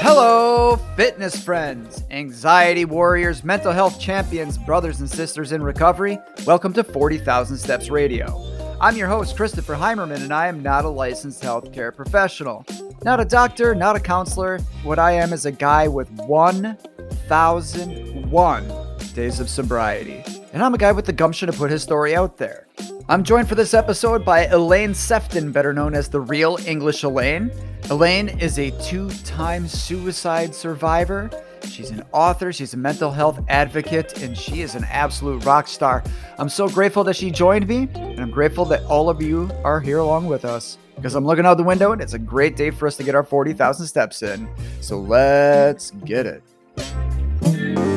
Hello, fitness friends, anxiety warriors, mental health champions, brothers and sisters in recovery. Welcome to 40,000 Steps Radio. I'm your host, Christopher Heimerman, and I am not a licensed healthcare professional. Not a doctor, not a counselor. What I am is a guy with 1,001 days of sobriety. And I'm a guy with the gumption to put his story out there. I'm joined for this episode by Elaine Sefton, better known as the real English Elaine. Elaine is a two time suicide survivor. She's an author, she's a mental health advocate, and she is an absolute rock star. I'm so grateful that she joined me, and I'm grateful that all of you are here along with us because I'm looking out the window and it's a great day for us to get our 40,000 steps in. So let's get it.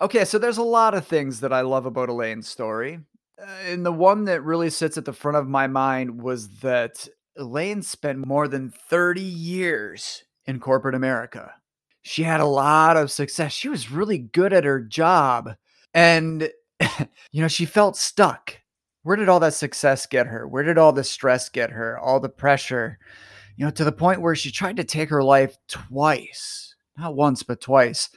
Okay, so there's a lot of things that I love about Elaine's story. Uh, and the one that really sits at the front of my mind was that Elaine spent more than 30 years in corporate America. She had a lot of success. She was really good at her job. And, you know, she felt stuck. Where did all that success get her? Where did all the stress get her? All the pressure, you know, to the point where she tried to take her life twice, not once, but twice.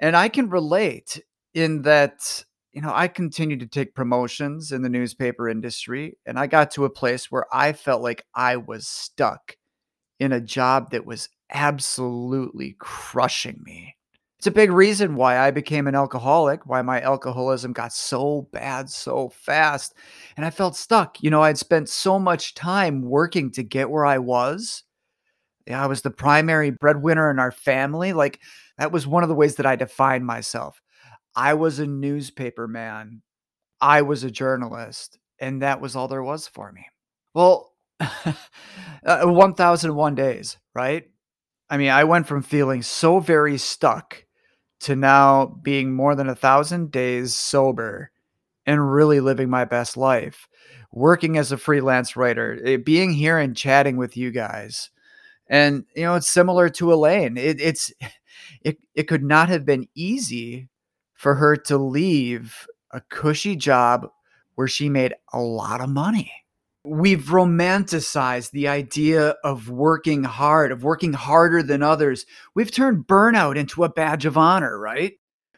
And I can relate in that, you know, I continued to take promotions in the newspaper industry, and I got to a place where I felt like I was stuck in a job that was absolutely crushing me. It's a big reason why I became an alcoholic, why my alcoholism got so bad so fast. And I felt stuck. You know, I'd spent so much time working to get where I was. I was the primary breadwinner in our family. Like, that was one of the ways that I defined myself. I was a newspaper man. I was a journalist, and that was all there was for me. Well, uh, 1001 days, right? I mean, I went from feeling so very stuck to now being more than a thousand days sober and really living my best life, working as a freelance writer, eh, being here and chatting with you guys. And, you know, it's similar to Elaine. It, it's, it, it could not have been easy for her to leave a cushy job where she made a lot of money. We've romanticized the idea of working hard, of working harder than others. We've turned burnout into a badge of honor, right?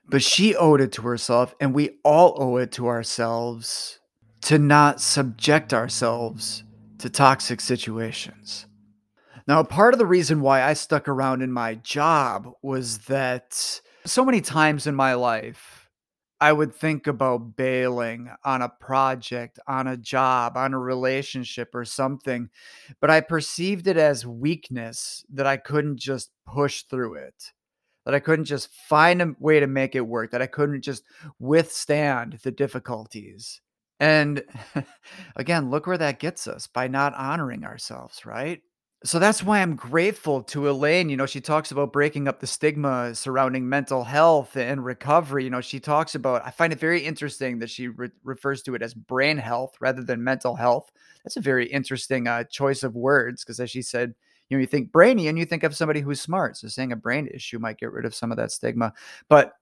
But she owed it to herself, and we all owe it to ourselves to not subject ourselves to toxic situations. Now, part of the reason why I stuck around in my job was that so many times in my life, I would think about bailing on a project, on a job, on a relationship or something, but I perceived it as weakness that I couldn't just push through it, that I couldn't just find a way to make it work, that I couldn't just withstand the difficulties. And again, look where that gets us by not honoring ourselves, right? So that's why I'm grateful to Elaine. You know, she talks about breaking up the stigma surrounding mental health and recovery. You know, she talks about, I find it very interesting that she re- refers to it as brain health rather than mental health. That's a very interesting uh, choice of words because, as she said, you know, you think brainy and you think of somebody who's smart. So saying a brain issue might get rid of some of that stigma. But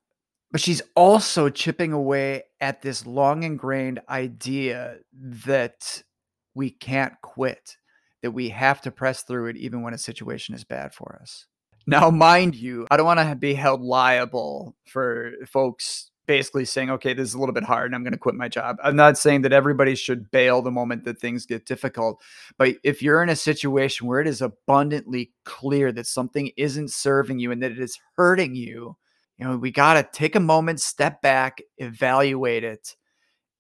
but she's also chipping away at this long ingrained idea that we can't quit that we have to press through it even when a situation is bad for us. Now, mind you, I don't want to be held liable for folks basically saying, okay, this is a little bit hard and I'm going to quit my job. I'm not saying that everybody should bail the moment that things get difficult. But if you're in a situation where it is abundantly clear that something isn't serving you and that it is hurting you, you know, we got to take a moment, step back, evaluate it,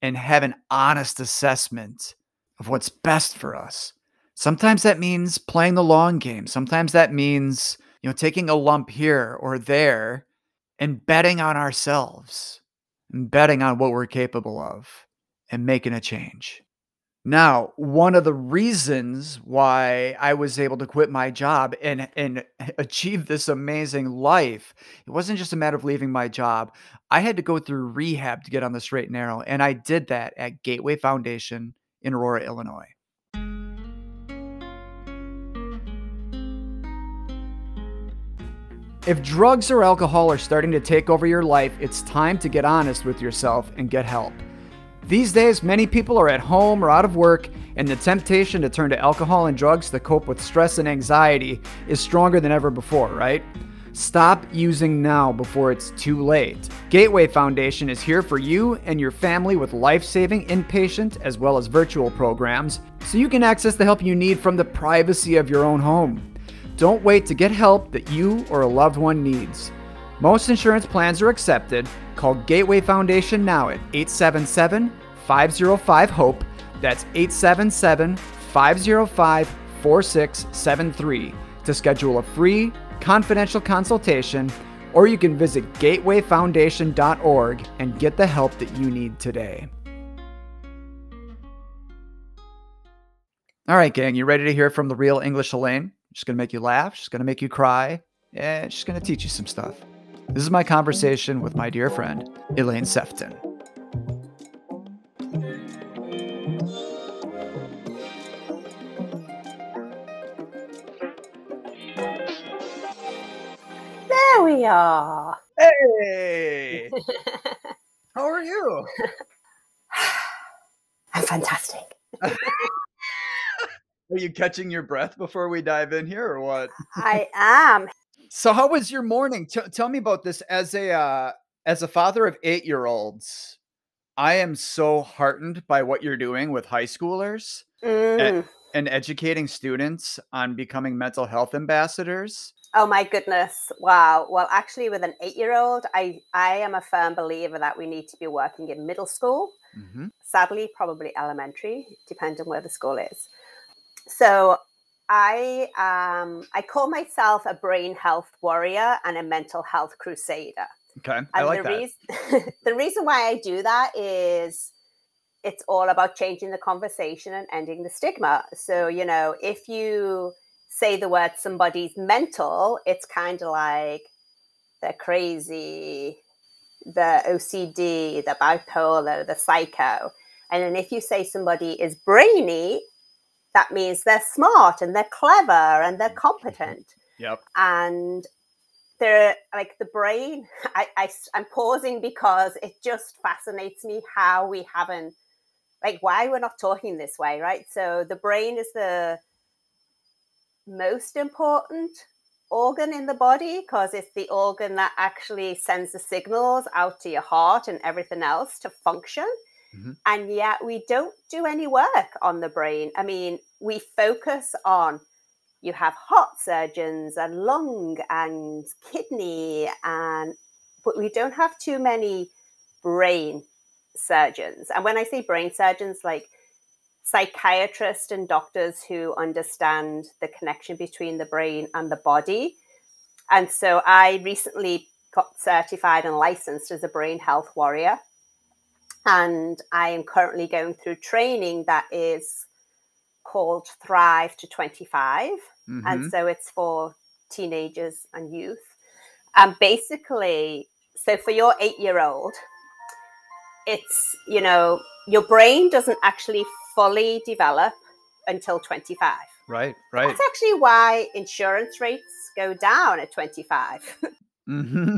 and have an honest assessment of what's best for us. Sometimes that means playing the long game. Sometimes that means, you know, taking a lump here or there and betting on ourselves and betting on what we're capable of and making a change. Now, one of the reasons why I was able to quit my job and and achieve this amazing life, it wasn't just a matter of leaving my job. I had to go through rehab to get on the straight and narrow, and I did that at Gateway Foundation in Aurora, Illinois. If drugs or alcohol are starting to take over your life, it's time to get honest with yourself and get help. These days, many people are at home or out of work, and the temptation to turn to alcohol and drugs to cope with stress and anxiety is stronger than ever before, right? Stop using now before it's too late. Gateway Foundation is here for you and your family with life saving inpatient as well as virtual programs so you can access the help you need from the privacy of your own home. Don't wait to get help that you or a loved one needs. Most insurance plans are accepted. Call Gateway Foundation now at 877 505 HOPE. That's 877 505 4673 to schedule a free, confidential consultation, or you can visit gatewayfoundation.org and get the help that you need today. All right, gang, you ready to hear from the real English Elaine? She's going to make you laugh, she's going to make you cry, and she's going to teach you some stuff. This is my conversation with my dear friend, Elaine Sefton. There we are. Hey! How are you? I'm fantastic. Are you catching your breath before we dive in here or what? I am. So how was your morning? T- tell me about this as a uh, as a father of 8-year-olds. I am so heartened by what you're doing with high schoolers Mm. and, and educating students on becoming mental health ambassadors. Oh my goodness. Wow. Well, actually with an 8-year-old, I I am a firm believer that we need to be working in middle school. Mhm. Sadly, probably elementary, depending where the school is. So, I um I call myself a brain health warrior and a mental health crusader. Okay. I And like the that. reason the reason why I do that is it's all about changing the conversation and ending the stigma. So, you know, if you say the word somebody's mental, it's kind of like they're crazy, the OCD, the bipolar, the psycho. And then if you say somebody is brainy, that means they're smart and they're clever and they're mm-hmm. competent. Yep. and they're like the brain I, I i'm pausing because it just fascinates me how we haven't like why we're not talking this way right? So the brain is the most important organ in the body because it's the organ that actually sends the signals out to your heart and everything else to function Mhm. and yet we don't do any work on the brain. I mean we focus on you have heart surgeons and lung and kidney and but we don't have too many brain surgeons. And when i say brain surgeons like psychiatrists and doctors who understand the connection between the brain and the body. And so i recently got certified and licensed as a brain health warrior and i am currently going through training that is called thrive to 25 Mhm. and so it's for teenagers and youth. And basically, so for your eight year old, it's, you know, your brain doesn't actually fully develop until 25. Right. Right. That's actually why insurance rates go down at 25, hmm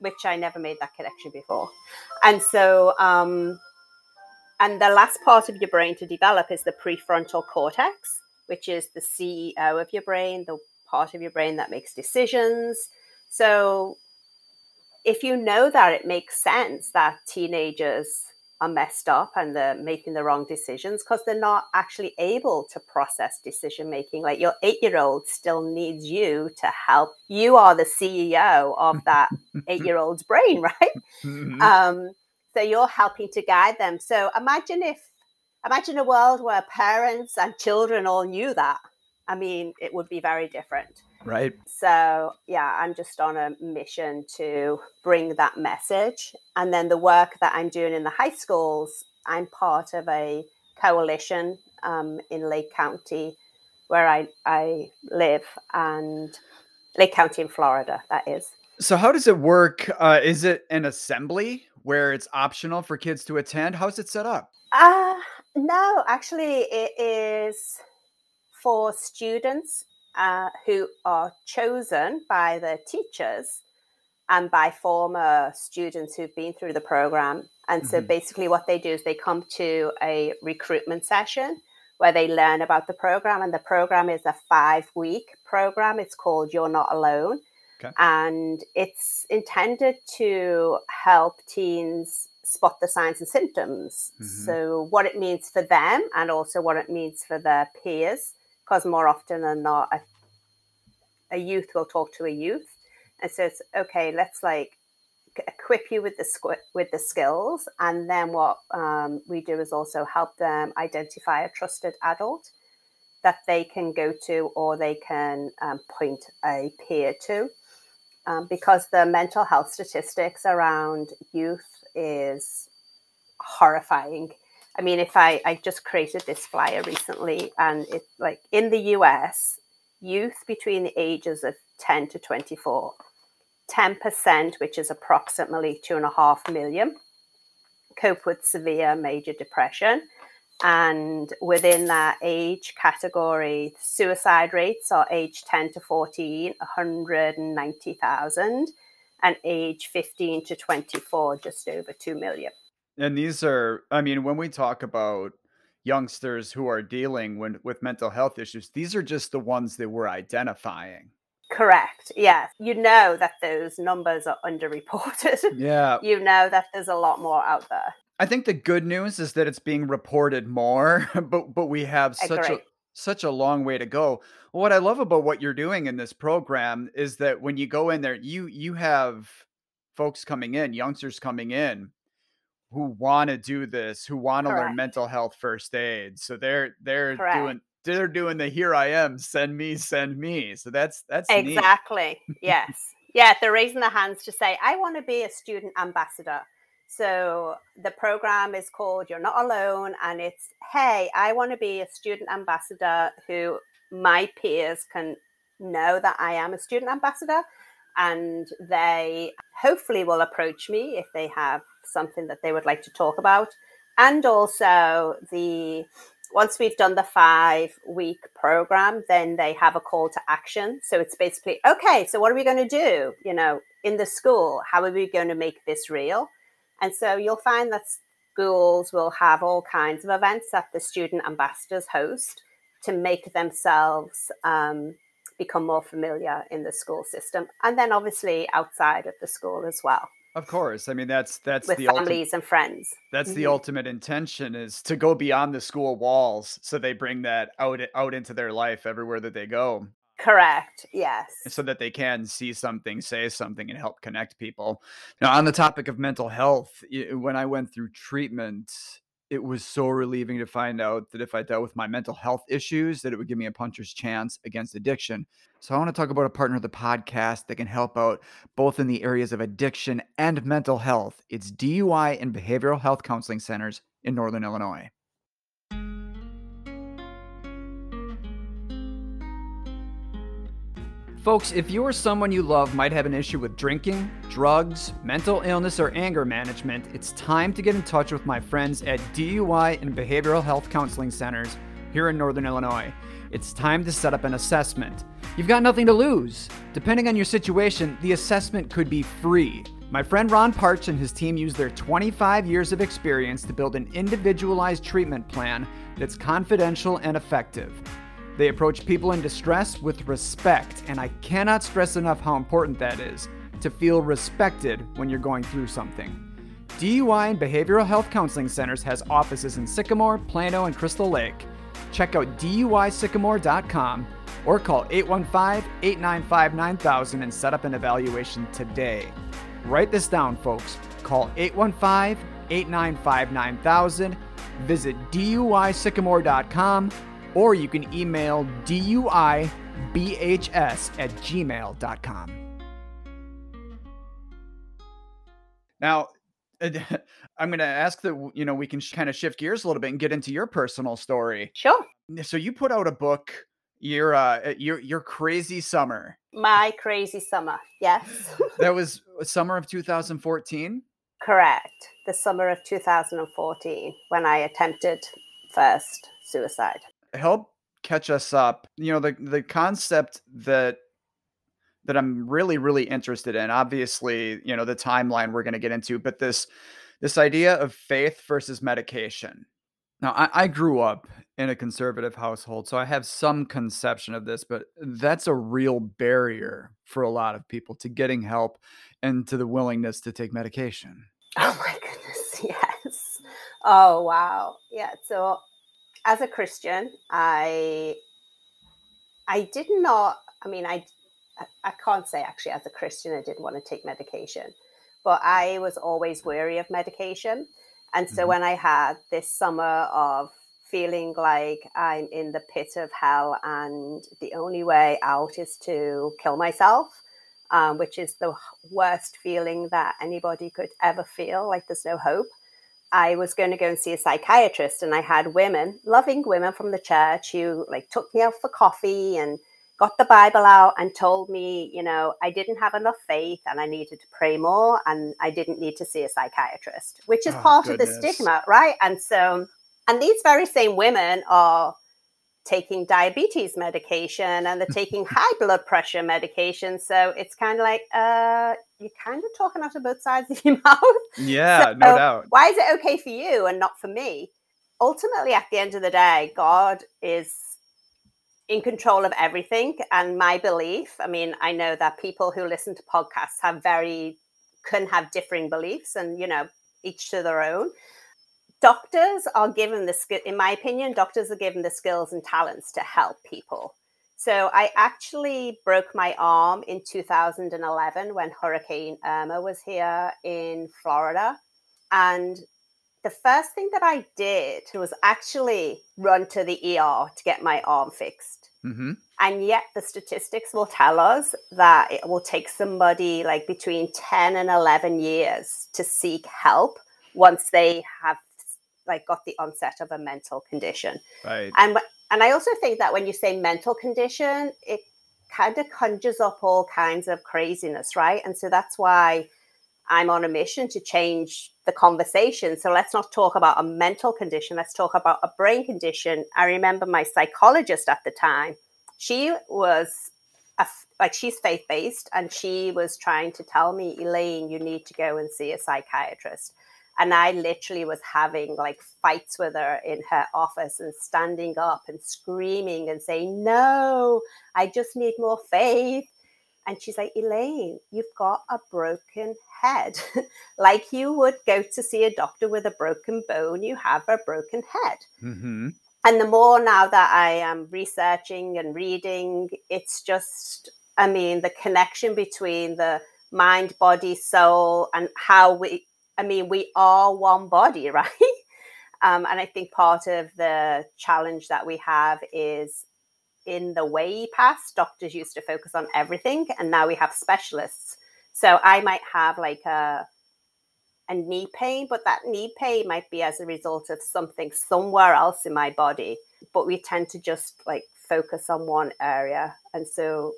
which I never made that connection before. And so, um, and the last part of your brain to develop is the prefrontal cortex, which is the CEO of your brain, the part of your brain that makes decisions. So, if you know that, it makes sense that teenagers are messed up and they're making the wrong decisions because they're not actually able to process decision making. Like your eight year old still needs you to help. You are the CEO of that eight year old's brain, right? Mhm. um, so you're helping to guide them so imagine if imagine a world where parents and children all knew that i mean it would be very different right. so yeah i'm just on a mission to bring that message and then the work that i'm doing in the high schools i'm part of a coalition um, in Lake County, where I, I live, and Lake County in Florida, that is. So, how does it work? Uh, is it an assembly where it's optional for kids to attend? How's it set up? Uh, no, actually, it is for students uh, who are chosen by the teachers and by former students who've been through the program. And mm-hmm. so basically, what they do is they come to a recruitment session where they learn about the program. And the program is a five week program. It's called You're Not Alone. Okay. And it's intended to help teens spot the signs and symptoms. Mm-hmm. So, what it means for them and also what it means for their peers, because more often than not, a, a youth will talk to a youth and says, okay, let's like equip you with the with the skills and then what um, we do is also help them identify a trusted adult that they can go to or they can um, point a peer to um, because the mental health statistics around youth is horrifying. I mean, if I, I just created this flyer recently, and it's like in the US, youth between the ages of 10 to 24, 10%, which is approximately two and a half million, cope with severe major depression. And within that age category, suicide rates are age 10 to 14, 190,000, and age 15 to 24, just over 2 million. And these are, I mean, when we talk about youngsters who are dealing with, with mental health issues, these are just the ones that we're identifying. Correct. Yes. You know that those numbers are underreported. Yeah. you know that there's a lot more out there. I think the good news is that it's being reported more, but but we have such a such a long way to go. What I love about what you're doing in this program is that when you go in there, you you have folks coming in, youngsters coming in who want to do this, who want to learn mental health first aid. So they're they're Correct. doing they're doing the here I am, send me, send me. So that's that's exactly yes, yeah. They're raising their hands to say, I want to be a student ambassador. So the program is called You're Not Alone, and it's hey, I want to be a student ambassador who my peers can know that I am a student ambassador, and they hopefully will approach me if they have something that they would like to talk about. And also the once we've done the five week program, then they have a call to action. So it's basically, okay, so what are we going to do? You know, in the school, how are we going to make this real? And so you'll find that schools will have all kinds of events that the student ambassadors host to make themselves um, become more familiar in the school system. And then obviously outside of the school as well. Of course. I mean, that's that's with the families ulti- and friends. That's mm-hmm. the ultimate intention is to go beyond the school walls, so they bring that out out into their life everywhere that they go. Correct. Yes. So that they can see something, say something, and help connect people. Now, on the topic of mental health, when I went through treatment, it was so relieving to find out that if I dealt with my mental health issues, that it would give me a puncher's chance against addiction. So I want to talk about a partner of the podcast that can help out both in the areas of addiction and mental health. It's DUI and behavioral health counseling centers in Northern Illinois. Folks, if you or someone you love might have an issue with drinking, drugs, mental illness, or anger management, it's time to get in touch with my friends at DUI and Behavioral Health Counseling Centers here in Northern Illinois. It's time to set up an assessment. You've got nothing to lose. Depending on your situation, the assessment could be free. My friend Ron Parch and his team use their 25 years of experience to build an individualized treatment plan that's confidential and effective. They approach people in distress with respect, and I cannot stress enough how important that is to feel respected when you're going through something. DUI and Behavioral Health Counseling Centers has offices in Sycamore, Plano, and Crystal Lake. Check out DUISycamore.com or call 815 895 9000 and set up an evaluation today. Write this down, folks. Call 815 895 9000. Visit DUISycamore.com or you can email duibhs at gmail.com. Now, I'm gonna ask that you know we can sh- kind of shift gears a little bit and get into your personal story. Sure. So you put out a book, your uh, your your crazy summer. My crazy summer. Yes. that was summer of 2014. Correct. The summer of 2014 when I attempted first suicide. Help catch us up. You know the the concept that that I'm really really interested in. Obviously, you know the timeline we're going to get into, but this this idea of faith versus medication. Now, I, I, grew up in a conservative household, so I have some conception of this, but that's a real barrier for a lot of people to getting help and to the willingness to take medication. Oh my goodness, yes. Oh wow. Yeah. So as a Christian, I I did not I mean I I can't say actually as a Christian I didn't want to take medication, but I was always wary of medication. And so mm-hmm. when I had this summer of feeling like I'm in the pit of hell and the only way out is to kill myself, um, which is the worst feeling that anybody could ever feel, like there's no hope. I was going to go and see a psychiatrist, and I had women, loving women from the church, who like took me out for coffee and got the Bible out and told me, you know, I didn't have enough faith and I needed to pray more and I didn't need to see a psychiatrist, which is oh, part goodness. of the stigma, right? And so, and these very same women are taking diabetes medication and they're taking high blood pressure medication. So it's kind of like, uh, you're kind of talking out of both sides of your mouth. Yeah, so no doubt. Why is it okay for you and not for me? Ultimately, at the end of the day, God is in control of everything. And my belief, I mean, I know that people who listen to podcasts have very, can have differing beliefs and, you know, each to their own. Doctors are given the skill, in my opinion, doctors are given the skills and talents to help people. So I actually broke my arm in 2011 when Hurricane Irma was here in Florida. And the first thing that I did was actually run to the ER to get my arm fixed. Mm-hmm. And yet, the statistics will tell us that it will take somebody like between 10 and 11 years to seek help once they have like got the onset of a mental condition. Right. And and I also think that when you say mental condition, it kind of conjures up all kinds of craziness, right? And so that's why I'm on a mission to change the conversation. So let's not talk about a mental condition, let's talk about a brain condition. I remember my psychologist at the time, she was a, like she's faith based and she was trying to tell me, Elaine, you need to go and see a psychiatrist. And I literally was having like fights with her in her office and standing up and screaming and saying, No, I just need more faith. And she's like, Elaine, you've got a broken head. like you would go to see a doctor with a broken bone, you have a broken head. Mm-hmm. And the more now that I am researching and reading, it's just, I mean, the connection between the mind, body, soul, and how we, I mean, we are one body, right? Um, and I think part of the challenge that we have is in the way past, doctors used to focus on everything, and now we have specialists so I might have like a a knee pain, but that knee pain might be as a result of something somewhere else in my body. But we tend to just like focus on one area. And so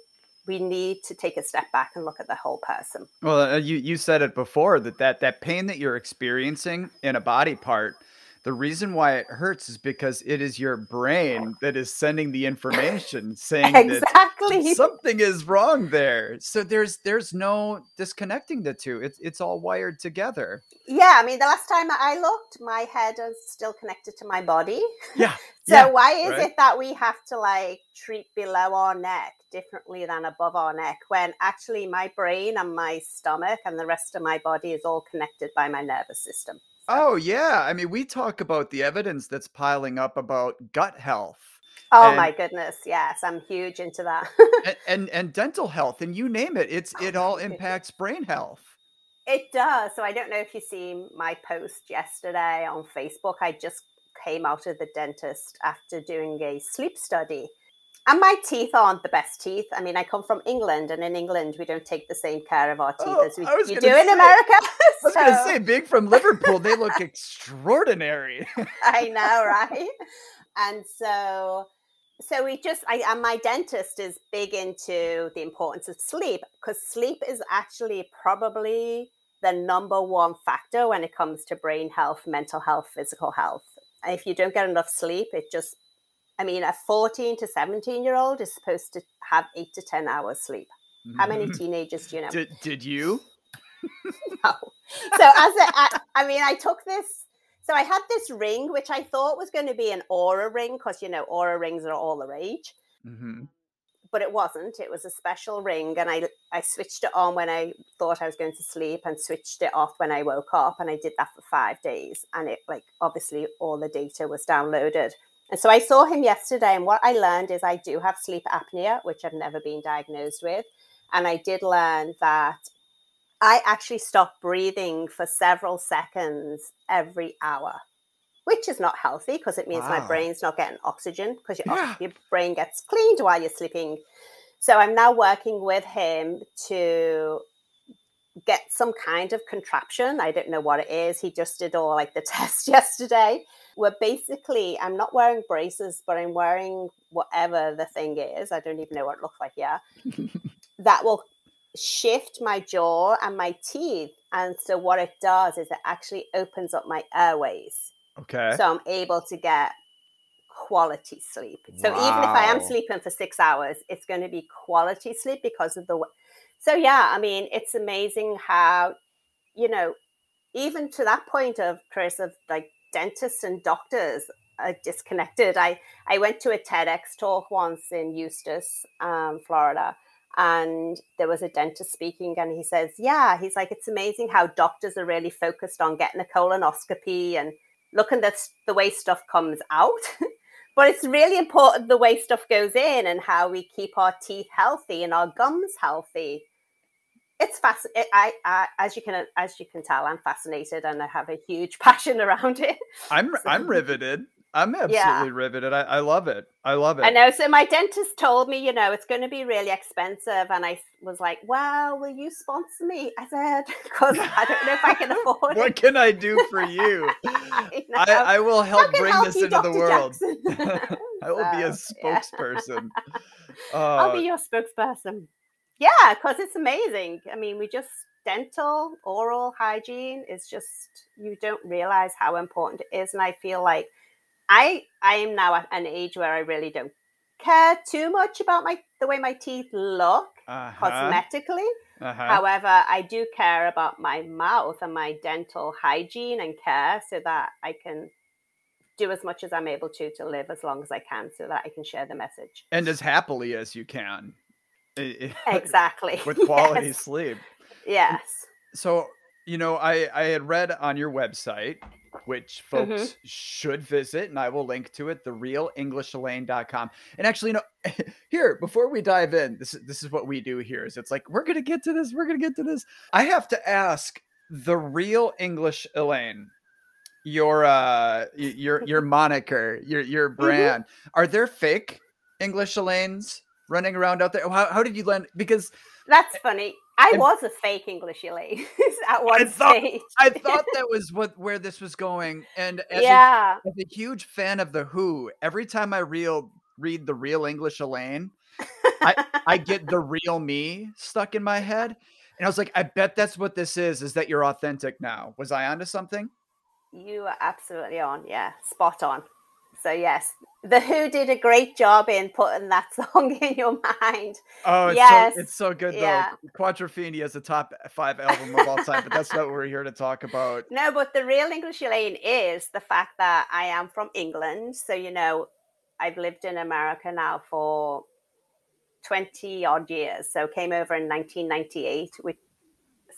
we need to take a step back and look at the whole person. Well, uh, you you said it before that that that pain that you're experiencing in a body part the reason why it hurts is because it is your brain that is sending the information saying exactly. that something is wrong there. So there's there's no disconnecting the two. It's it's all wired together. Yeah, I mean the last time I looked, my head is still connected to my body. Yeah. so yeah, why is right? it that we have to like treat below our neck differently than above our neck when actually my brain and my stomach and the rest of my body is all connected by my nervous system? Oh, yeah. I mean, we talk about the evidence that's piling up about gut health. Oh my goodness, yes, I'm huge into that. and, and and dental health and you name it. It's oh it all impacts brain health. It does. So I don't know if you see my post yesterday on Facebook. I just came out of the dentist after doing a sleep study. And my teeth aren't the best teeth. I mean, I come from England, and in England, we don't take the same care of our teeth Oh, as we you do in say- America. I was gonna say, being from Liverpool, they look extraordinary. I know, right? And so, so we just, I, and my dentist is big into the importance of sleep because sleep is actually probably the number one factor when it comes to brain health, mental health, physical health. And if you don't get enough sleep, it just, I mean, a 14 to 17 year old is supposed to have eight to 10 hours sleep. How many teenagers do you know? did, did you? No. So as a, I, I mean, I took this. So I had this ring, which I thought was going to be an Oura ring, because you know Oura rings are all the rage, Mm-hmm. but it wasn't. It was a special ring, and I I switched it on when I thought I was going to sleep, and switched it off when I woke up, and I did that for five days, and it like obviously all the data was downloaded. And so I saw him yesterday, and what I learned is I do have sleep apnea, which I've never been diagnosed with. And I did learn that I actually stop breathing for several seconds every hour, which is not healthy because it means my brain's not getting oxygen because your, Yeah. your brain gets cleaned while you're sleeping. So I'm now working with him to get some kind of contraption. I don't know what it is. He just did all like the test yesterday. Where basically I'm not wearing braces, but I'm wearing whatever the thing is. I don't even know what it looks like. Yeah, that will shift my jaw and my teeth. And so what it does is it actually opens up my airways. Okay. So I'm able to get quality sleep. So even if I am sleeping for six hours, it's going to be quality sleep because of the. w- So yeah, I mean, it's amazing how, you know, even to that point of Chris of like dentists and doctors are disconnected. I I went to a TEDx talk once in Eustis, um, Florida, and there was a dentist speaking, and he says, "Yeah, he's like, it's amazing how doctors are really focused on getting a colonoscopy and looking at the way stuff comes out." But it's really important the way stuff goes in and how we keep our teeth healthy and our gums healthy. It's fast. I, I, as you can, as you can tell, I'm fascinated and I have a huge passion around it. I'm I'm riveted. I'm absolutely riveted. I, I love it. I love it. I know. So my dentist told me, you know, it's going to be really expensive, and I was like, "Well, will you sponsor me?" I said, "Because I don't know if I can afford what it." What can I do for you? I. I, will help bring help this you, into the world. I will be a So, yeah. spokesperson. I'll Uh, be your spokesperson. Yeah, because it's amazing. I mean, we just dental, oral hygiene is just you don't realize how important it is, and I feel like I I am now at an age where I really don't care too much about my the way my teeth look uh-huh, cosmetically. uh-huh. However, I do care about my mouth and my dental hygiene and care so that I can do as much as I'm able to to live as long as I can so that I can share the message. and as happily as you can. Exactly. With quality Yes. sleep. yes. So, you know, I I had read on your website, which folks Mhm. should visit, and I will link to it, therealenglishelaine.com. And actually, you know, here before we dive in, this is this is what we do here. Is it's like we're gonna get to this, we're gonna get to this. I have to ask the real English Elaine, your uh your your moniker, your your brand. Are there fake English Elaines running around out there? How how did you land? Because That's funny. I And- was a fake English Elaine at one thought- stage. I thought that was what where this was going. And as, yeah. a, as a huge fan of the Who, every time I real read the real English Elaine, I get the real me stuck in my head. And I was like, I bet that's what this is, is that you're authentic now. Was I onto something? you are absolutely on. Yeah. Spot on. So yes, the Who did a great job in putting that song in your mind. Oh, it's Yes, so it's so good yeah. though. Quadrophenia is a top five album of all time, but that's not what we're here to talk about. No, but the real English Elaine is the fact that I am from England. So, you know, I've lived in America now for 20 odd years. So, came over in 1998 with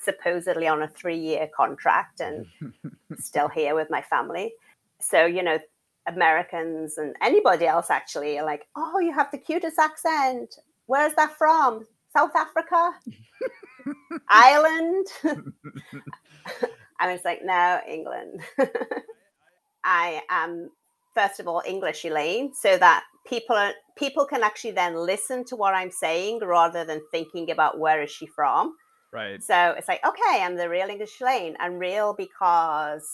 supposedly on a three year contract and still here with my family. So, you know, Americans and anybody else actually are like, oh, you have the cutest accent. Where's that from? South Africa? Ireland? and it's like, no, England. I am, first of all, English Elaine, so that people are, people can actually then listen to what I'm saying rather than thinking about where is she from. Right. So it's like, okay, I'm the real English Elaine. I'm real because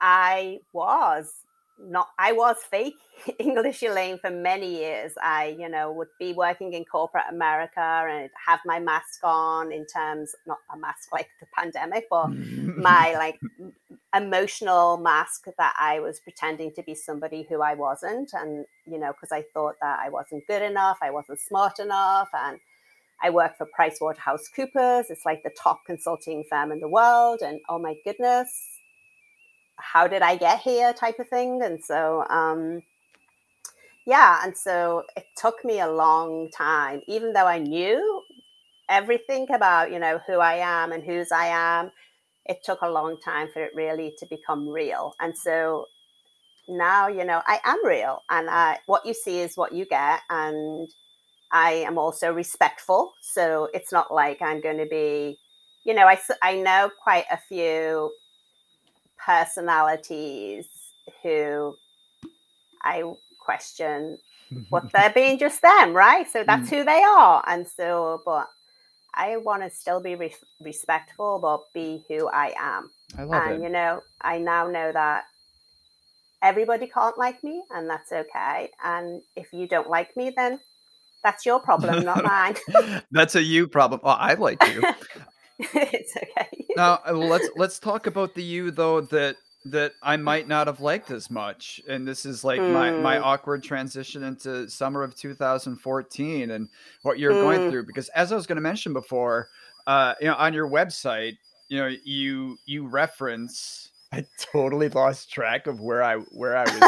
I was not I was fake English Elaine for many years. I, you know, would be working in corporate America and have my mask on in terms not a mask like the pandemic, but my like emotional mask that I was pretending to be somebody who I wasn't. And, you know, because I thought that I wasn't good enough, I wasn't smart enough. And I work for PricewaterhouseCoopers. It's like the top consulting firm in the world. And oh my goodness, how did I get here type of thing. And so, um, yeah, and so it took me a long time, even though I knew everything about, you know, who I am and whose I am, it took a long time for it really to become real. And so now, you know, I am real and I, what you see is what you get. And I am also respectful. So it's not like I'm going to be, you know, I, I know quite a few personalities who I question what they're being just them, right? So that's mm. who they are. And so, but I want to still be re- respectful, but be who I am. I love and, it. you know, I now know that everybody can't like me, and that's okay. And if you don't like me, then that's your problem, not mine. that's a you problem. Well, I like you. it's okay. now uh, let's let's talk about the you though that that I might not have liked as much. And this is like mm. my my hmm. awkward transition into summer of 2014 and what you're mm. going through. Because as I was going to mention before, uh, you know, on your website, you know, you you reference. I totally lost track of where I where I was.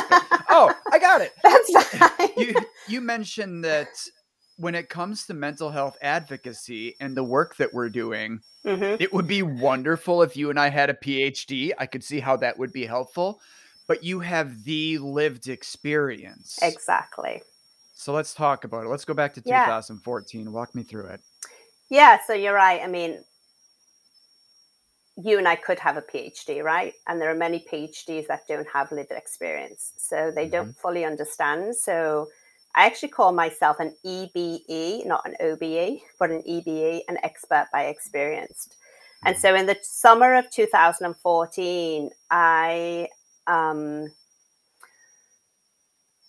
oh, I got it. That's fine. You you mentioned that when it comes to mental health advocacy and the work that we're doing, mm-hmm. it would be wonderful if you and I had a PhD. I could see how that would be helpful, but you have the lived experience. Exactly. So let's talk about it. Let's go back to 2014. Yeah. Walk me through it. Yeah, so you're right. I mean, you and I could have a PhD, right? And there are many PhDs that don't have lived experience. So they mm-hmm. don't fully understand. So I actually call myself an EBE, not an OBE, but an EBE, an expert by experienced. And mm. so in the summer of 2014, I um,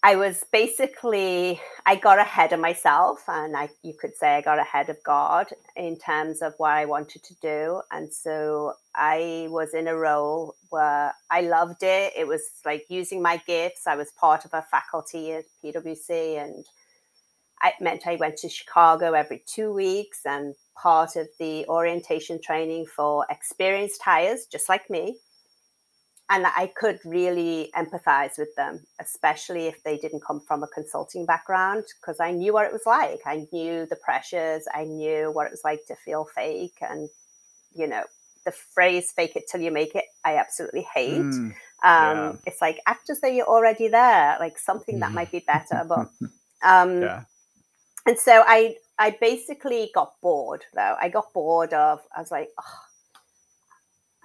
I was basically I got ahead of myself, and I you could say I got ahead of God in terms of what I wanted to do, and so I was in a role where I loved it. It was like using my gifts. I was part of a faculty at PwC, and it meant I went to Chicago every two weeks and part of the orientation training for experienced hires, just like me and I could really empathize with them, especially if they didn't come from a consulting background, because I knew what it was like. I knew the pressures, I knew what it was like to feel fake. And, you know, the phrase fake it till you make it, I absolutely hate. Mm, um, yeah. It's like act as though you're already there, like something that might be better. But, um, yeah. and so I, I basically got bored though. I got bored of, I was like, oh,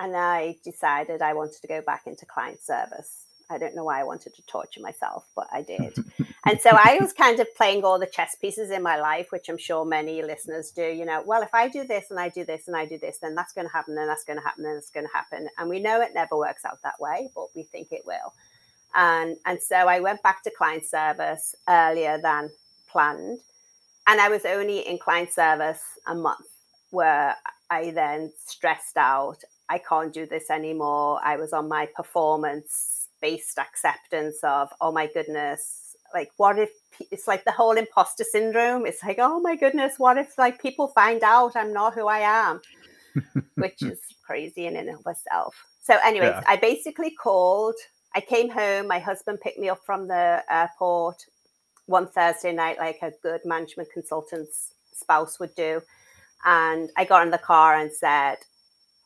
and I decided I wanted to go back into client service. I don't know why I wanted to torture myself, but I did. and so I was kind of playing all the chess pieces in my life, which I'm sure many listeners do. You know, well, if I do this and I do this and I do this, then that's going to happen, and that's going to happen, and it's going to happen. And we know it never works out that way, but we think it will. And and so I went back to client service earlier than planned, and I was only in client service a month, where I then stressed out I can't do this anymore. I was on my performance based acceptance of, oh my goodness, like what if it's like the whole imposter syndrome? It's like, oh my goodness, what if like people find out I'm not who I am? Which is crazy in and of itself. So, anyways, yeah. I basically called. I came home. My husband picked me up from the airport one Thursday night, like a good management consultant's spouse would do. And I got in the car and said,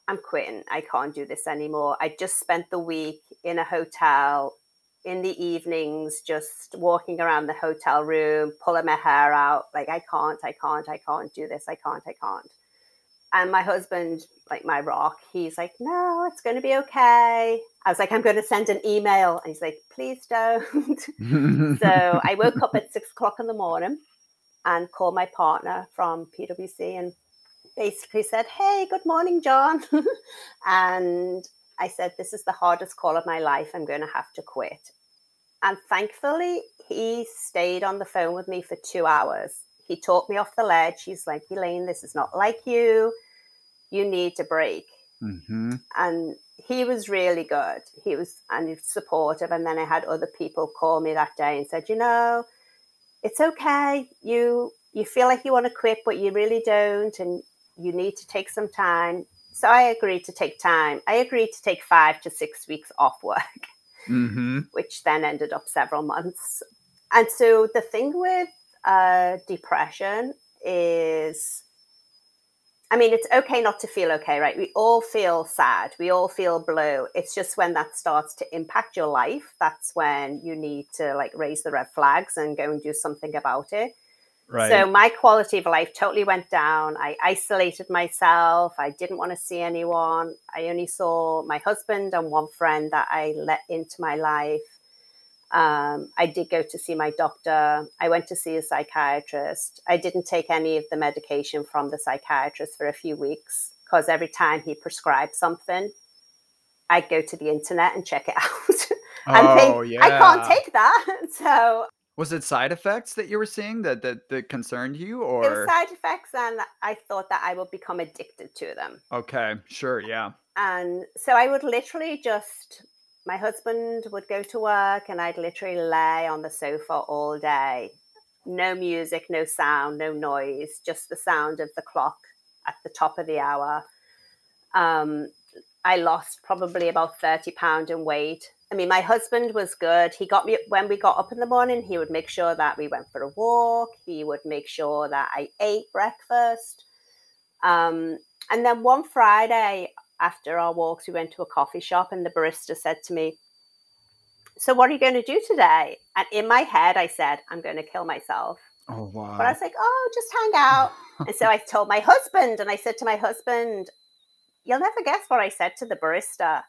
I'm quitting. I can't do this anymore. I just spent the week in a hotel in the evenings, just walking around the hotel room, pulling my hair out. Like, I can't, I can't, I can't do this. I can't, I can't. And my husband, like my rock, he's like, no, it's going to be okay. I was like, I'm going to send an email. And he's like, please don't. so I woke up at six o'clock in the morning and called my partner from PwC and basically said, Hey, good morning, John. and I said, This is the hardest call of my life. I'm going to have to quit. And thankfully, he stayed on the phone with me for two hours. He talked me off the ledge. He's like, Elaine, this is not like you. You need to break. Mm-hmm. And he was really good. He was and supportive. And then I had other people call me that day and said, you know, it's okay. You you feel like you want to quit, but you really don't, and you need to take some time. So I agreed to take time. I agreed to take five to six weeks off work, mm-hmm. which then ended up several months. And so the thing with uh, depression is I mean, it's okay not to feel okay, right? We all feel sad. We all feel blue. It's just when that starts to impact your life, that's when you need to like raise the red flags and go and do something about it. Right. So my quality of life totally went down. I isolated myself. I didn't want to see anyone. I only saw my husband and one friend that I let into my life. Um, I did go to see my doctor. I went to see a psychiatrist. I didn't take any of the medication from the psychiatrist for a few weeks because every time he prescribed something, I'd go to the internet and check it out and oh, think, yeah. I can't take that. So was it side effects that you were seeing that that, that concerned you or it was side effects and I thought that I would become addicted to them. Okay, sure, yeah. And so I would literally just my husband would go to work and I'd literally lay on the sofa all day. No music, no sound, no noise, just the sound of the clock at the top of the hour. Um, I lost probably about 30 pounds in weight. I mean, my husband was good. He got me when we got up in the morning, he would make sure that we went for a walk. He would make sure that I ate breakfast. Um, and then one Friday, after our walks, we went to a coffee shop, and the barista said to me, So, what are you going to do today? And in my head, I said, I'm going to kill myself. Oh, wow. But I was like, Oh, just hang out. and so I told my husband, and I said to my husband, You'll never guess what I said to the barista.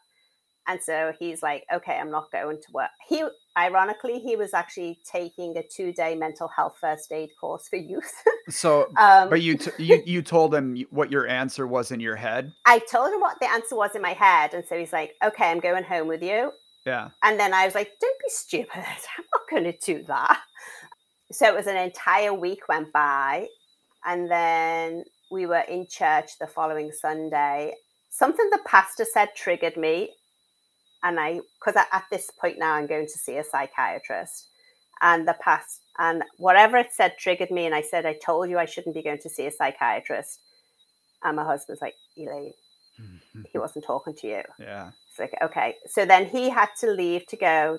And so he's like, okay, I'm not going to work. He, ironically, he was actually taking a two day mental health first aid course for youth. so, um, but you, t- you, you told him what your answer was in your head? I told him what the answer was in my head. And so he's like, okay, I'm going home with you. Yeah. And then I was like, don't be stupid. I'm not going to do that. So it was an entire week went by. And then we were in church the following Sunday. Something the pastor said triggered me and I because at this point now I'm going to see a psychiatrist, and the past and whatever it said triggered me, and I said I told you I shouldn't be going to see a psychiatrist, and my husband's like Elaine, he wasn't talking to you. Yeah, it's like okay, so then he had to leave to go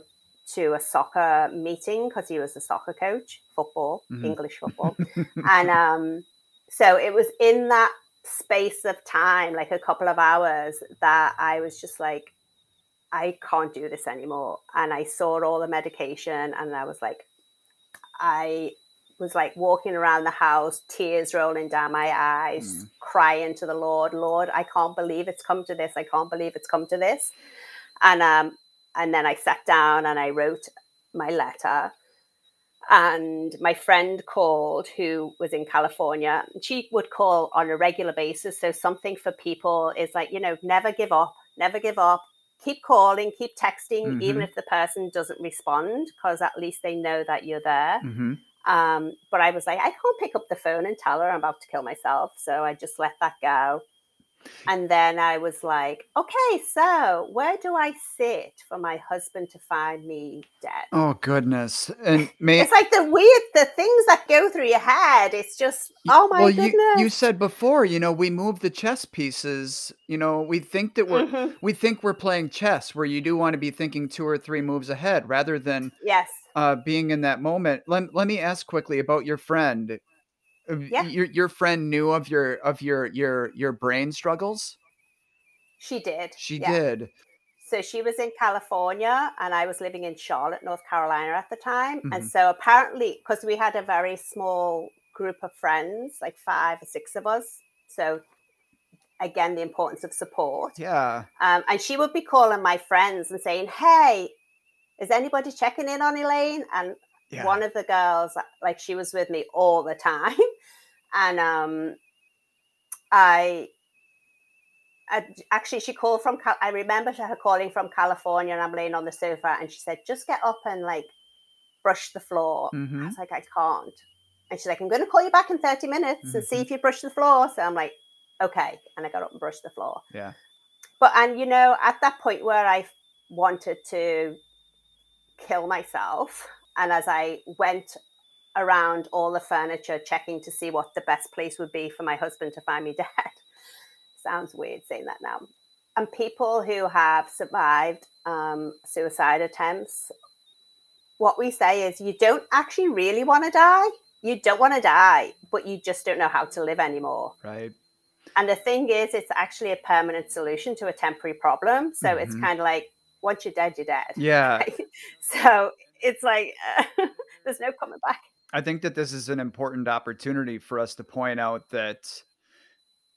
to a soccer meeting because he was a soccer coach, football, mm-hmm. English football, and um, so it was in that space of time, like a couple of hours, that I was just like, I can't do this anymore. And I saw all the medication and I was like, I was like walking around the house, tears rolling down my eyes, mm. crying to the Lord, Lord, I can't believe it's come to this. I can't believe it's come to this. And um, and then I sat down and I wrote my letter. And my friend called who was in California. She would call on a regular basis. So something for people is like, you know, never give up, never give up keep calling, keep texting, mm-hmm. even if the person doesn't respond, because at least they know that you're there. Mm-hmm. Um, but I was like, I can't pick up the phone and tell her I'm about to kill myself. So I just let that go. And then I was like, okay, so where do I sit for my husband to find me dead? Oh goodness. And may It's like the weird the things that go through your head. It's just oh my well, goodness. You, you said before, you know, we move the chess pieces, you know, we think that we're mm-hmm. we think we're playing chess where you do want to be thinking two or three moves ahead rather than Yes. Uh, being in that moment. Let, let me ask quickly about your friend. Yeah. Your your friend knew of your of your your your brain struggles? She did. She yeah. did. So she was in California and I was living in Charlotte, North Carolina at the time. Mm-hmm. And so apparently because we had a very small group of friends, like 5 or 6 of us. So again the importance of support. Yeah. Um, and she would be calling my friends and saying, "Hey, is anybody checking in on Elaine?" And Yeah. one of the girls, like she was with me all the time, and um, I. I, actually, she called from. Cal- I remember her calling from California, and I'm laying on the sofa, and she said, "Just get up and like brush the floor." I Mhm. was like, "I can't," and she's like, "I'm going to call you back in 30 minutes and see Mhm. if you brush the floor." So I'm like, "Okay," and I got up and brushed the floor. Yeah. But and you know, at that point where I wanted to kill myself, and as I went around all the furniture checking to see what the best place would be for my husband to find me dead. Sounds weird saying that now. And people who have survived um, suicide attempts, what we say is you don't actually really want to die. You don't want to die, but you just don't know how to live anymore. Right. And the thing is, it's actually a permanent solution to a temporary problem. So it's Mhm. kind of like once you're dead, you're dead. Yeah. So it's like there's no coming back. I think that this is an important opportunity for us to point out that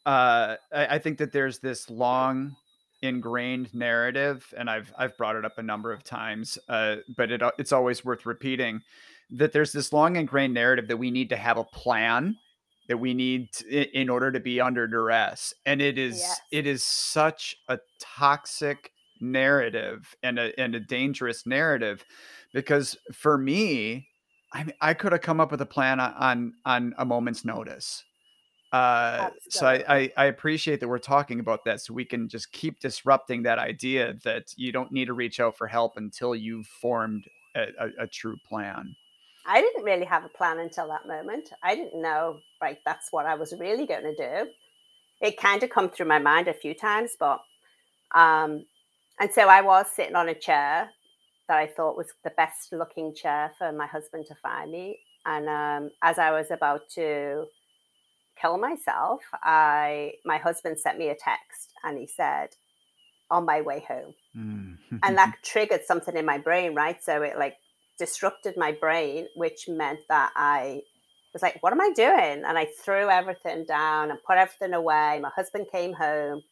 uh, I, I think that there's this long ingrained narrative, and I've I've brought it up a number of times, uh, but it it's always worth repeating that there's this long ingrained narrative that we need to have a plan that we need to, in order to be under duress, and it is Yes. it is such a toxic narrative and a and a dangerous narrative because for me I mean, I could have come up with a plan on on, a moment's notice. Uh, so I, I I appreciate that we're talking about that, so we can just keep disrupting that idea that you don't need to reach out for help until you've formed a, a, a true plan. I didn't really have a plan until that moment. I didn't know, like, that's what I was really going to do. It kind of come through my mind a few times, but, um, and so I was sitting on a chair that I thought was the best looking chair for my husband to find me. And um, as I was about to kill myself, I my husband sent me a text and he said, "On my way home." Mm. and that triggered something in my brain, right? So it like disrupted my brain, which meant that I was like, what am I doing? And I threw everything down and put everything away. My husband came home.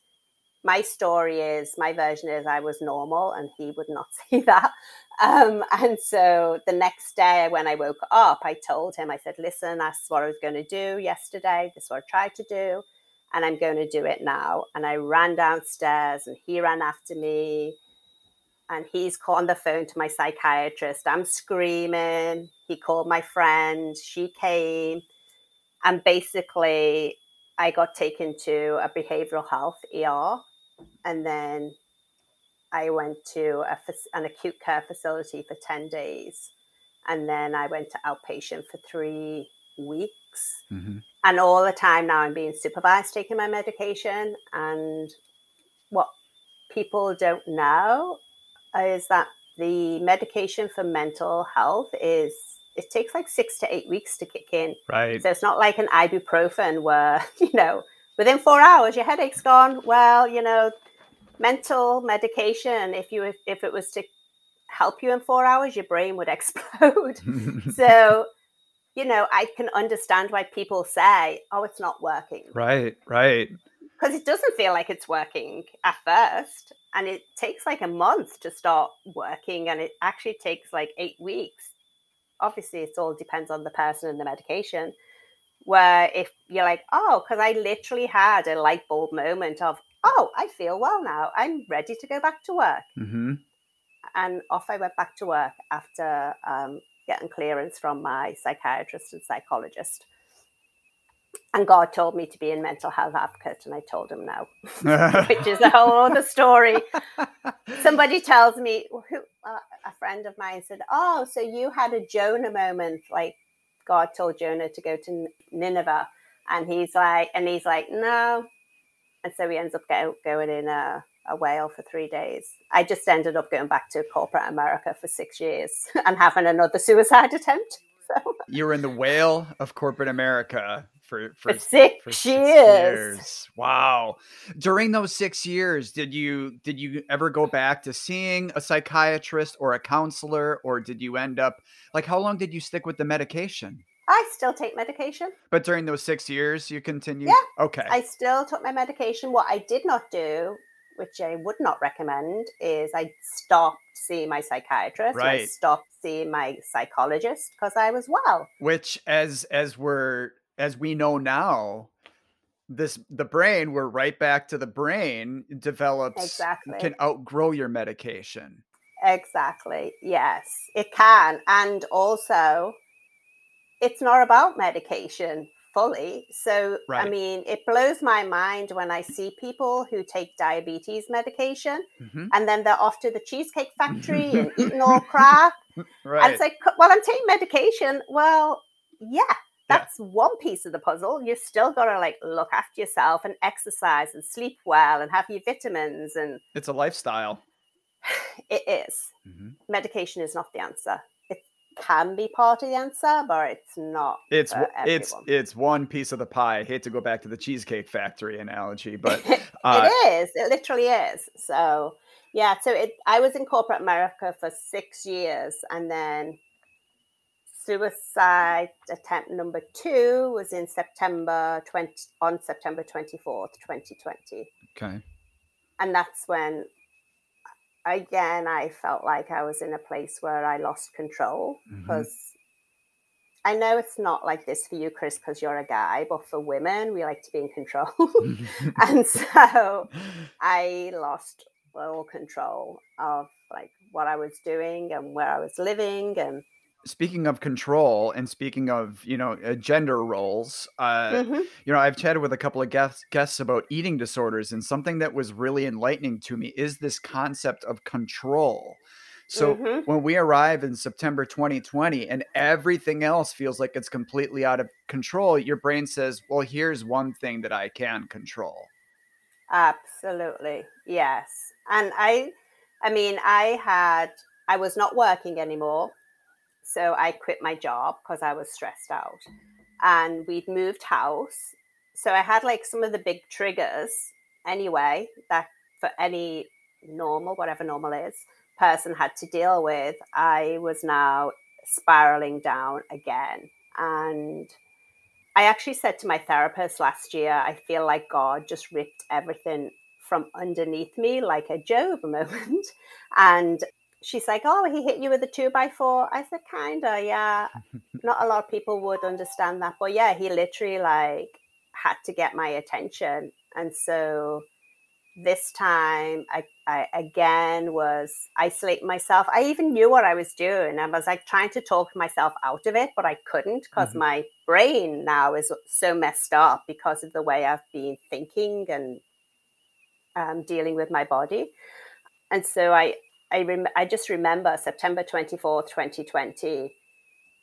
My story is, my version is, I was normal and he would not see that. Um, and so the next day when I woke up, I told him, I said, listen, that's what I was going to do yesterday. This is what I tried to do. And I'm going to do it now. And I ran downstairs and he ran after me and he's called on the phone to my psychiatrist. I'm screaming. He called my friend. She came. And basically, I got taken to a behavioral health ER. And then I went to a, an acute care facility for 10 days. And then I went to outpatient for three weeks. Mhm. And all the time now, I'm being supervised taking my medication. And what people don't know is that the medication for mental health is it takes like six to eight weeks to kick in. Right. So it's not like an ibuprofen where, you know, within four hours your headache's gone. Well, you know, mental medication, if you if it was to help you in four hours, your brain would explode. so, you know, I can understand why people say, oh, it's not working right. Right. because it doesn't feel like it's working at first and it takes like a month to start working and it actually takes like eight weeks obviously it all depends on the person and the medication where if you're like oh because i literally had a light bulb moment of oh i feel well now. I'm ready to go back to work. Hmm and off i went back to work after um, getting clearance from my psychiatrist and psychologist. And god told me to be a mental health advocate and i told him no which is a whole other story. Somebody tells me, who, uh, a friend of mine said, "Oh, so you had a Jonah moment, like God told Jonah to go to Nineveh," and he's like, and he's like, "No," and so he ends up go, going in a, a whale for three days. I just ended up going back to corporate America for six years and having another suicide attempt. So you were in the whale of corporate America for for for six, for six years. years. Wow. During those six years, did you did you ever go back to seeing a psychiatrist or a counselor, or did you end up like how long did you stick with the medication? I still take medication. But during those six years, you continued? Yeah. Okay. I still took my medication. What I did not do, which I would not recommend, is I stopped seeing my psychiatrist. and I stopped seeing my psychologist because I was well. Which, as as we're as we know now, this the brain. We're right back to the brain develops Exactly. can outgrow your medication. Exactly. Yes, it can. And also, it's not about medication fully. So, I mean, it blows my mind when I see people who take diabetes medication Mhm. and then they're off to the Cheesecake Factory and eating all crap. And it's like, well, I'm taking medication. Well, yeah, Yeah. that's one piece of the puzzle. You've still got to like look after yourself and exercise and sleep well and have your vitamins. And It's a lifestyle. it is Mhm. medication is not the answer. It can be part of the answer, but it's not. It's it's it's one piece of the pie. I hate to go back to the cheesecake factory analogy, but it uh, is. It literally is. So yeah. So it. I was in corporate America for six years, and then suicide attempt number two was in September twenty on September twenty fourth, twenty twenty, okay. and that's when. Again, I felt like I was in a place where I lost control mm-hmm. because I know it's not like this for you, Chris, because you're a guy, but for women, we like to be in control. and so I lost all control of like what I was doing and where I was living. And Speaking of control and speaking of, you know, uh, gender roles, uh, Mhm. you know, I've chatted with a couple of guests, guests about eating disorders, and something that was really enlightening to me is this concept of control. So Mhm. when we arrive in September 2020 and everything else feels like it's completely out of control, your brain says, well, here's one thing that I can control. absolutely, yes. And I, I mean, I had, I was not working anymore. So I quit my job because I was stressed out. And we'd moved house. So I had like some of the big triggers anyway that for any normal, whatever normal is, person had to deal with. I was now spiraling down again. And I actually said to my therapist last year, I feel like God just ripped everything from underneath me like a Job moment. And she's like, Oh, he hit you with a two by four. I said, Kinda, yeah. Not a lot of people would understand that. But yeah, he literally like had to get my attention. And so this time I, I again was isolating myself. I even knew what I was doing. I was like trying to talk myself out of it, but I couldn't because Mhm. my brain now is so messed up because of the way I've been thinking and um, dealing with my body. And so I I rem- I just remember September 24th, 2020.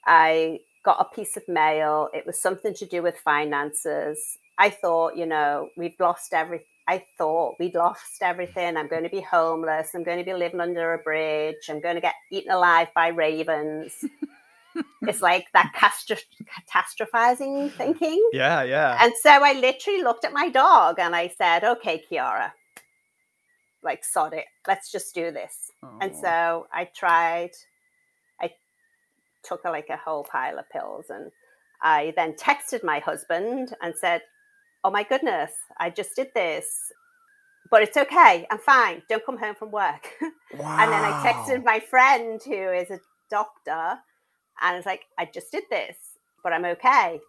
I got a piece of mail. It was something to do with finances. I thought, you know, we've lost everything. I thought we'd lost everything. I'm going to be homeless. I'm going to be living under a bridge. I'm going to get eaten alive by ravens. it's like that castro- catastrophizing thinking. Yeah, yeah. And so I literally looked at my dog and I said, okay, Kiara, like, sod it. Let's just do this. And Oh. so I tried, I took a, like a whole pile of pills and I then texted my husband and said, oh my goodness, I just did this. But it's okay. I'm fine. Don't come home from work. And then I texted my friend who is a doctor and it's like, I just did this, but I'm okay.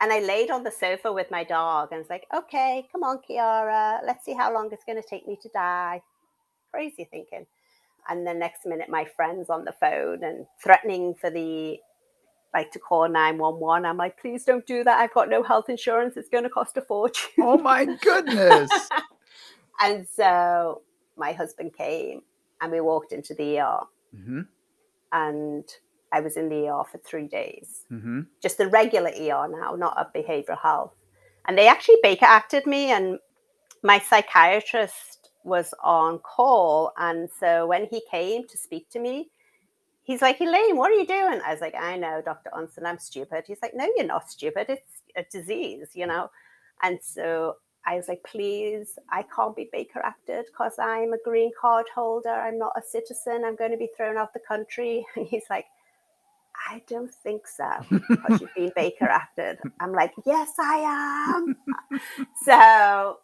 And I laid on the sofa with my dog and it's like, okay, come on, Kiara, let's see how long it's going to take me to die. Crazy thinking. And the next minute, my friend's on the phone and threatening for the like to call 911. I'm like, please don't do that. I've got no health insurance. It's going to cost a fortune. Oh my goodness. and so my husband came and we walked into the ER hmm and I was in the ER for three days. hmm Just the regular ER now, not a behavioral health. And they actually Baker acted me, and my psychiatrist was on call. And so when he came to speak to me, he's like, Elaine, what are you doing? I was like, I know, Dr. Unson, I'm stupid. He's like, No, you're not stupid. It's a disease, you know? And so I was like, please, I can't be Baker acted because I'm a green card holder. I'm not a citizen. I'm going to be thrown out the country. And he's like, I don't think so because you've been Baker acted. I'm like, yes, I am. so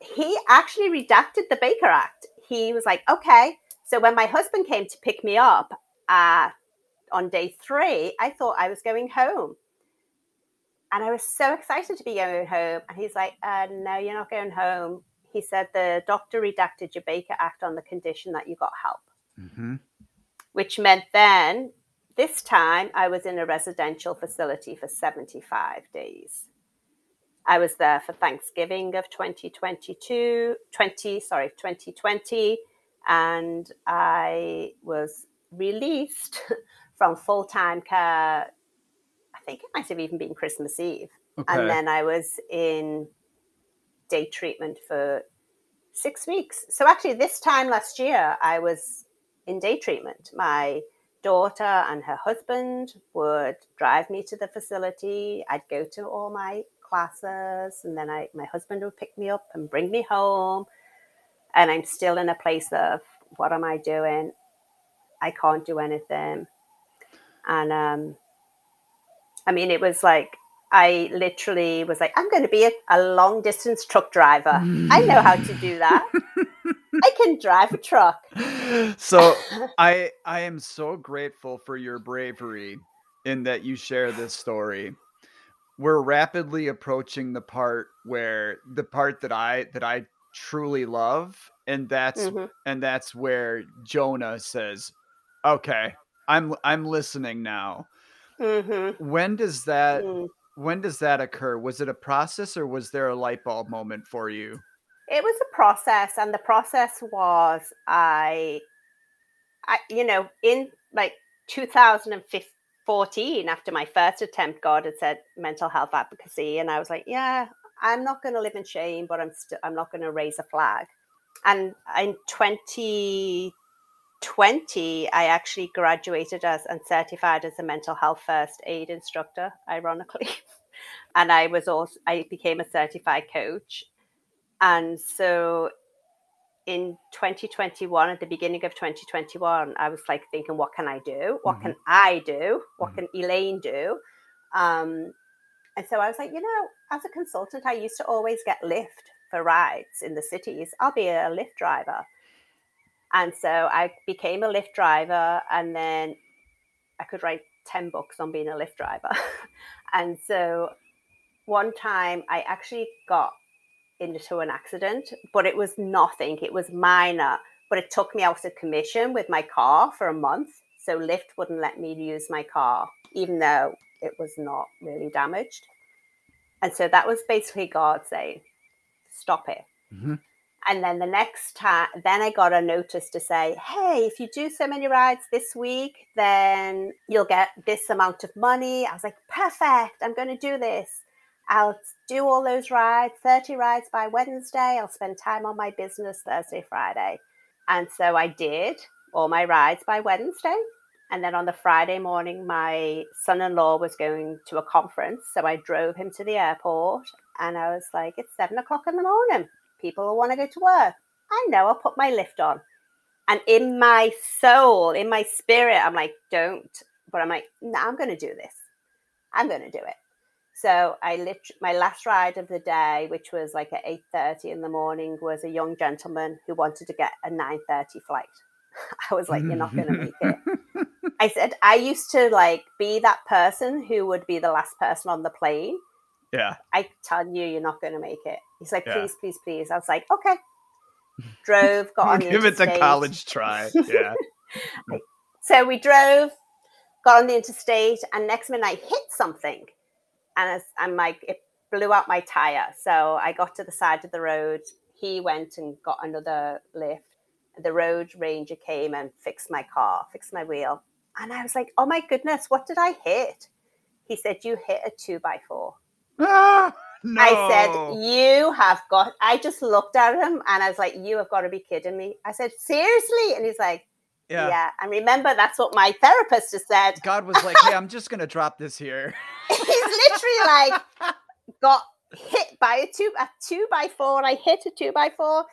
he actually redacted the Baker Act. He was like, okay. So when my husband came to pick me up uh, on day three, I thought I was going home. And I was so excited to be going home. And he's like, uh, no, you're not going home. He said the doctor redacted your Baker Act on the condition that you got help. Mm-hmm. Which meant then, this time, I was in a residential facility for 75 days. I was there for Thanksgiving of 2022, 20, sorry, 2020, and I was released from full time care. I think it might have even been Christmas Eve. Okay. And then I was in day treatment for six weeks. So actually, this time last year, I was in day treatment. My daughter and her husband would drive me to the facility. I'd go to all my classes, and then I, my husband would pick me up and bring me home. And I'm still in a place of what am I doing? I can't do anything. And um, I mean, it was like I literally was like, I'm going to be a, a long distance truck driver. I know how to do that. I can drive a truck. So I I am so grateful for your bravery in that you share this story. We're rapidly approaching the part where the part that I that I truly love and that's mm-hmm. and that's where Jonah says, "Okay, I'm I'm listening now." Mm-hmm. When does that mm when does that occur? Was it a process or was there a light bulb moment for you? It was a process, and the process was I, I you know, in like 2014, after my first attempt, God had said mental health advocacy, and I was like, yeah, I'm not going to live in shame, but I'm still I'm not going to raise a flag. And in 2020, I actually graduated as and certified as a mental health first aid instructor, ironically. and I was also I became a certified coach. And so in 2021, at the beginning of 2021, I was like thinking, what can I do? What mm-hmm. can I do? What mm-hmm. can Elaine do? Um, and so I was like, you know, as a consultant, I used to always get Lyft for rides in the cities. I'll be a Lyft driver. And so I became a Lyft driver, and then I could write 10 books on being a Lyft driver. and so one time I actually got into an accident, but it was nothing. It was minor, but it took me out of commission with my car for a month. So Lyft wouldn't let me use my car, even though it was not really damaged. And so that was basically God saying, stop it. Mm-hmm. And then the next time, then I got a notice to say, hey, if you do so many rides this week, then you'll get this amount of money. I was like, perfect, I'm going to do this. I'll do all those rides, 30 rides by Wednesday. I'll spend time on my business Thursday, Friday. And so I did all my rides by Wednesday. And then on the Friday morning, my son in law was going to a conference. So I drove him to the airport and I was like, it's seven o'clock in the morning. People will want to go to work. I know, I'll put my Lyft on. And in my soul, in my spirit, I'm like, don't. But I'm like, no, nah, I'm going to do this. I'm going to do it. So I lit my last ride of the day, which was like at eight thirty in the morning, was a young gentleman who wanted to get a nine thirty flight. I was like, "You're not going to make it." I said, "I used to like be that person who would be the last person on the plane." Yeah. I tell you, you're not going to make it. He's like, "Please, yeah. please, please." I was like, "Okay." Drove, got on. Give it a college try. Yeah. so we drove, got on the interstate, and next minute I hit something and I'm like, it blew out my tire. So I got to the side of the road. He went and got another lift. The road ranger came and fixed my car, fixed my wheel. And I was like, oh my goodness, what did I hit? He said, you hit a two by four. Ah, no. I said, you have got, I just looked at him and I was like, you have got to be kidding me. I said, seriously? And he's like, yeah. yeah. And remember, that's what my therapist has said. God was like, hey, I'm just going to drop this here. He's literally like, got hit by a two, a two by four. I hit a two by four.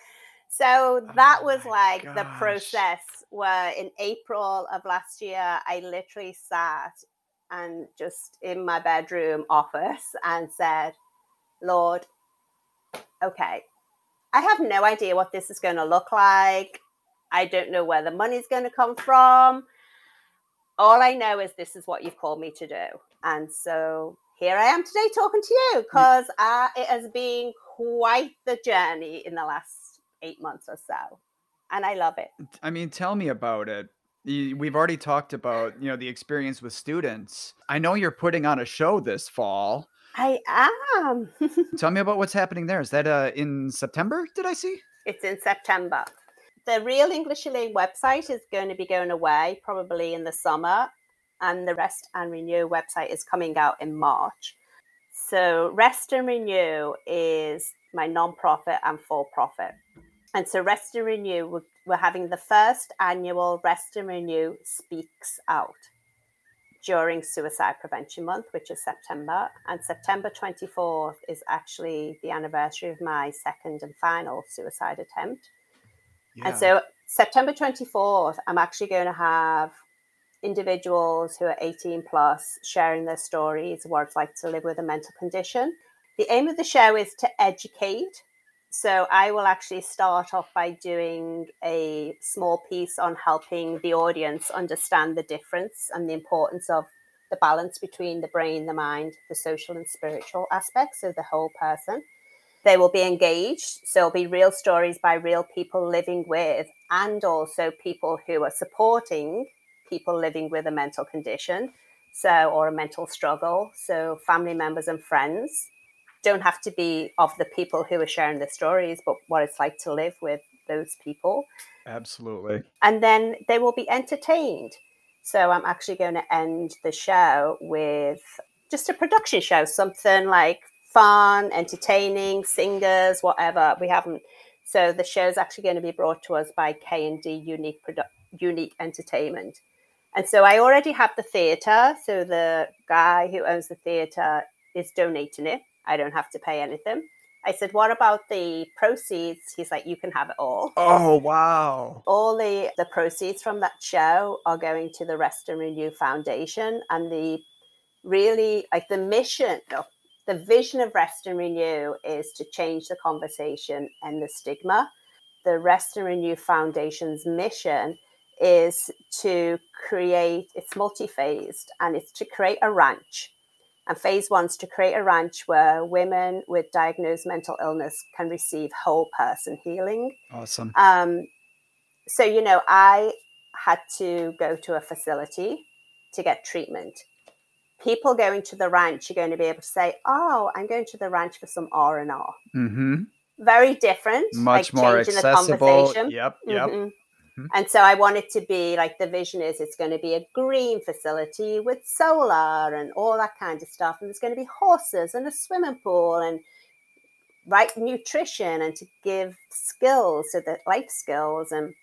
So oh that oh was like gosh. the process where in April of last year, I literally sat and just in my bedroom office and said, Lord, okay, I have no idea what this is going to look like. I don't know where the money's going to come from. All I know is this is what you've called me to do. And so here I am today talking to you because uh, it has been quite the journey in the last eight months or so. And I love it. I mean, tell me about it. We've already talked about, you know, the experience with students. I know you're putting on a show this fall. I am. Tell me about what's happening there. Is that uh, in September? Did I see? It's in September. The Real English Elaine website is going to be going away probably in the summer, and the Rest and Renew website is coming out in March. So, Rest and Renew is my non-profit and for-profit. And so, Rest and Renew, we're, we're having the first annual Rest and Renew Speaks Out during Suicide Prevention Month, which is September. And September 24th is actually the anniversary of my second and final suicide attempt. Yeah. And so, September 24th, I'm actually going to have individuals who are 18 plus sharing their stories, what it's like to live with a mental condition. The aim of the show is to educate. So I will actually start off by doing a small piece on helping the audience understand the difference and the importance of the balance between the brain, the mind, the social and spiritual aspects of the whole person. They will be engaged. So it'll be real stories by real people living with, and also people who are supporting people living with a mental condition, so or a mental struggle. So family members and friends don't have to be of the people who are sharing the stories, but what it's like to live with those people. Absolutely. And then they will be entertained. So I'm actually going to end the show with just a production show, something like fun, entertaining, singers, whatever. We haven't. So the show is actually going to be brought to us by K and D Unique Produ- Unique Entertainment. And so I already have the theatre. So the guy who owns the theatre is donating it. I don't have to pay anything. I said, "What about the proceeds?" He's like, "You can have it all." Oh wow! All the the proceeds from that show are going to the Rest and Renew Foundation, and the really like the mission, no, the vision of Rest and Renew is to change the conversation and the stigma. The Rest and Renew Foundation's mission is to create, it's multi phased, and it's to create a ranch. And phase one is to create a ranch where women with diagnosed mental illness can receive whole person healing. Awesome. Um, so, you know, I had to go to a facility to get treatment. People going to the ranch are going to be able to say, "Oh, I'm going to the ranch for some R and R." Mm-hmm. Very different, much like more accessible. Yep, yep. Mm-hmm. Mm-hmm. And so I want it to be like the vision is it's going to be a green facility with solar and all that kind of stuff. And there's going to be horses and a swimming pool and right nutrition and to give skills, so that life skills and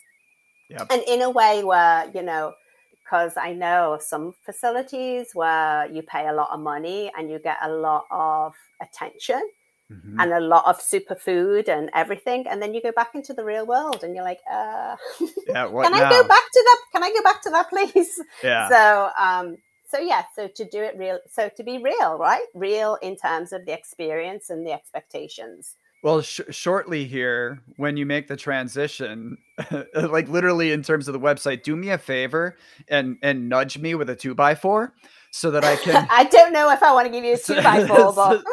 yep. and in a way where, you know, because I know some facilities where you pay a lot of money and you get a lot of attention mm-hmm. and a lot of superfood and everything. And then you go back into the real world and you're like, uh, yeah, can now? I go back to that? Can I go back to that, please? Yeah. So, um, so yeah, so to do it real, so to be real, right? Real in terms of the experience and the expectations. Well, sh- shortly here, when you make the transition, like literally in terms of the website, do me a favor and and nudge me with a two by four so that I can. I don't know if I want to give you a two by four, but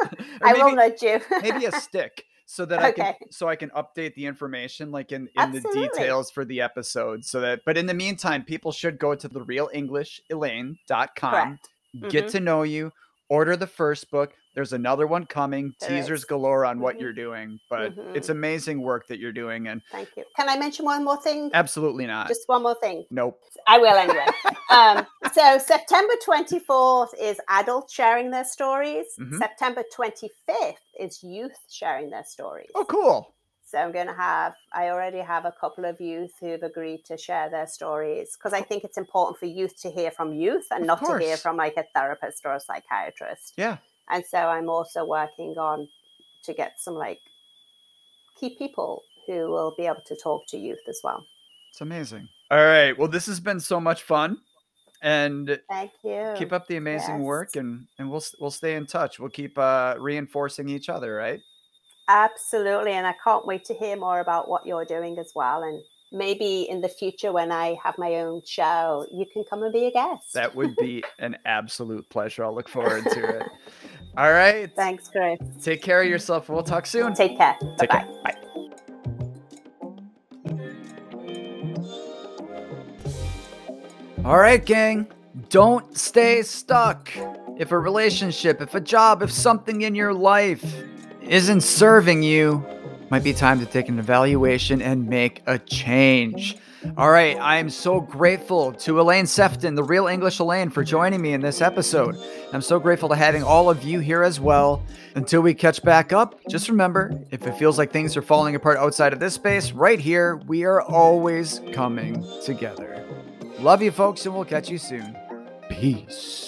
I maybe, will nudge you. maybe a stick so that okay. I can so I can update the information like in, in the details for the episode so that but in the meantime people should go to therealenglishelaine.com mm-hmm. get to know you order the first book there's another one coming, there teasers is. galore on mm-hmm. what you're doing, but mm-hmm. it's amazing work that you're doing. And thank you. Can I mention one more thing? Absolutely not. Just one more thing. Nope. I will anyway. um, so September 24th is adults sharing their stories. Mm-hmm. September 25th is youth sharing their stories. Oh, cool. So I'm going to have, I already have a couple of youth who've agreed to share their stories because I think it's important for youth to hear from youth and of not course. to hear from like a therapist or a psychiatrist. Yeah. And so I'm also working on to get some like key people who will be able to talk to youth as well. It's amazing. All right. Well, this has been so much fun. And thank you. Keep up the amazing yes. work and and we'll we'll stay in touch. We'll keep uh reinforcing each other, right? Absolutely. And I can't wait to hear more about what you're doing as well and maybe in the future when I have my own show, you can come and be a guest. That would be an absolute pleasure. I'll look forward to it. All right. Thanks, Chris. Take care of yourself. We'll talk soon. Take care. Take Bye-bye. care. Bye. All right, gang. Don't stay stuck. If a relationship, if a job, if something in your life isn't serving you, might be time to take an evaluation and make a change. All right, I am so grateful to Elaine Sefton, the real English Elaine, for joining me in this episode. I'm so grateful to having all of you here as well. Until we catch back up, just remember if it feels like things are falling apart outside of this space, right here, we are always coming together. Love you, folks, and we'll catch you soon. Peace.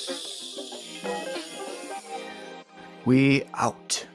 We out.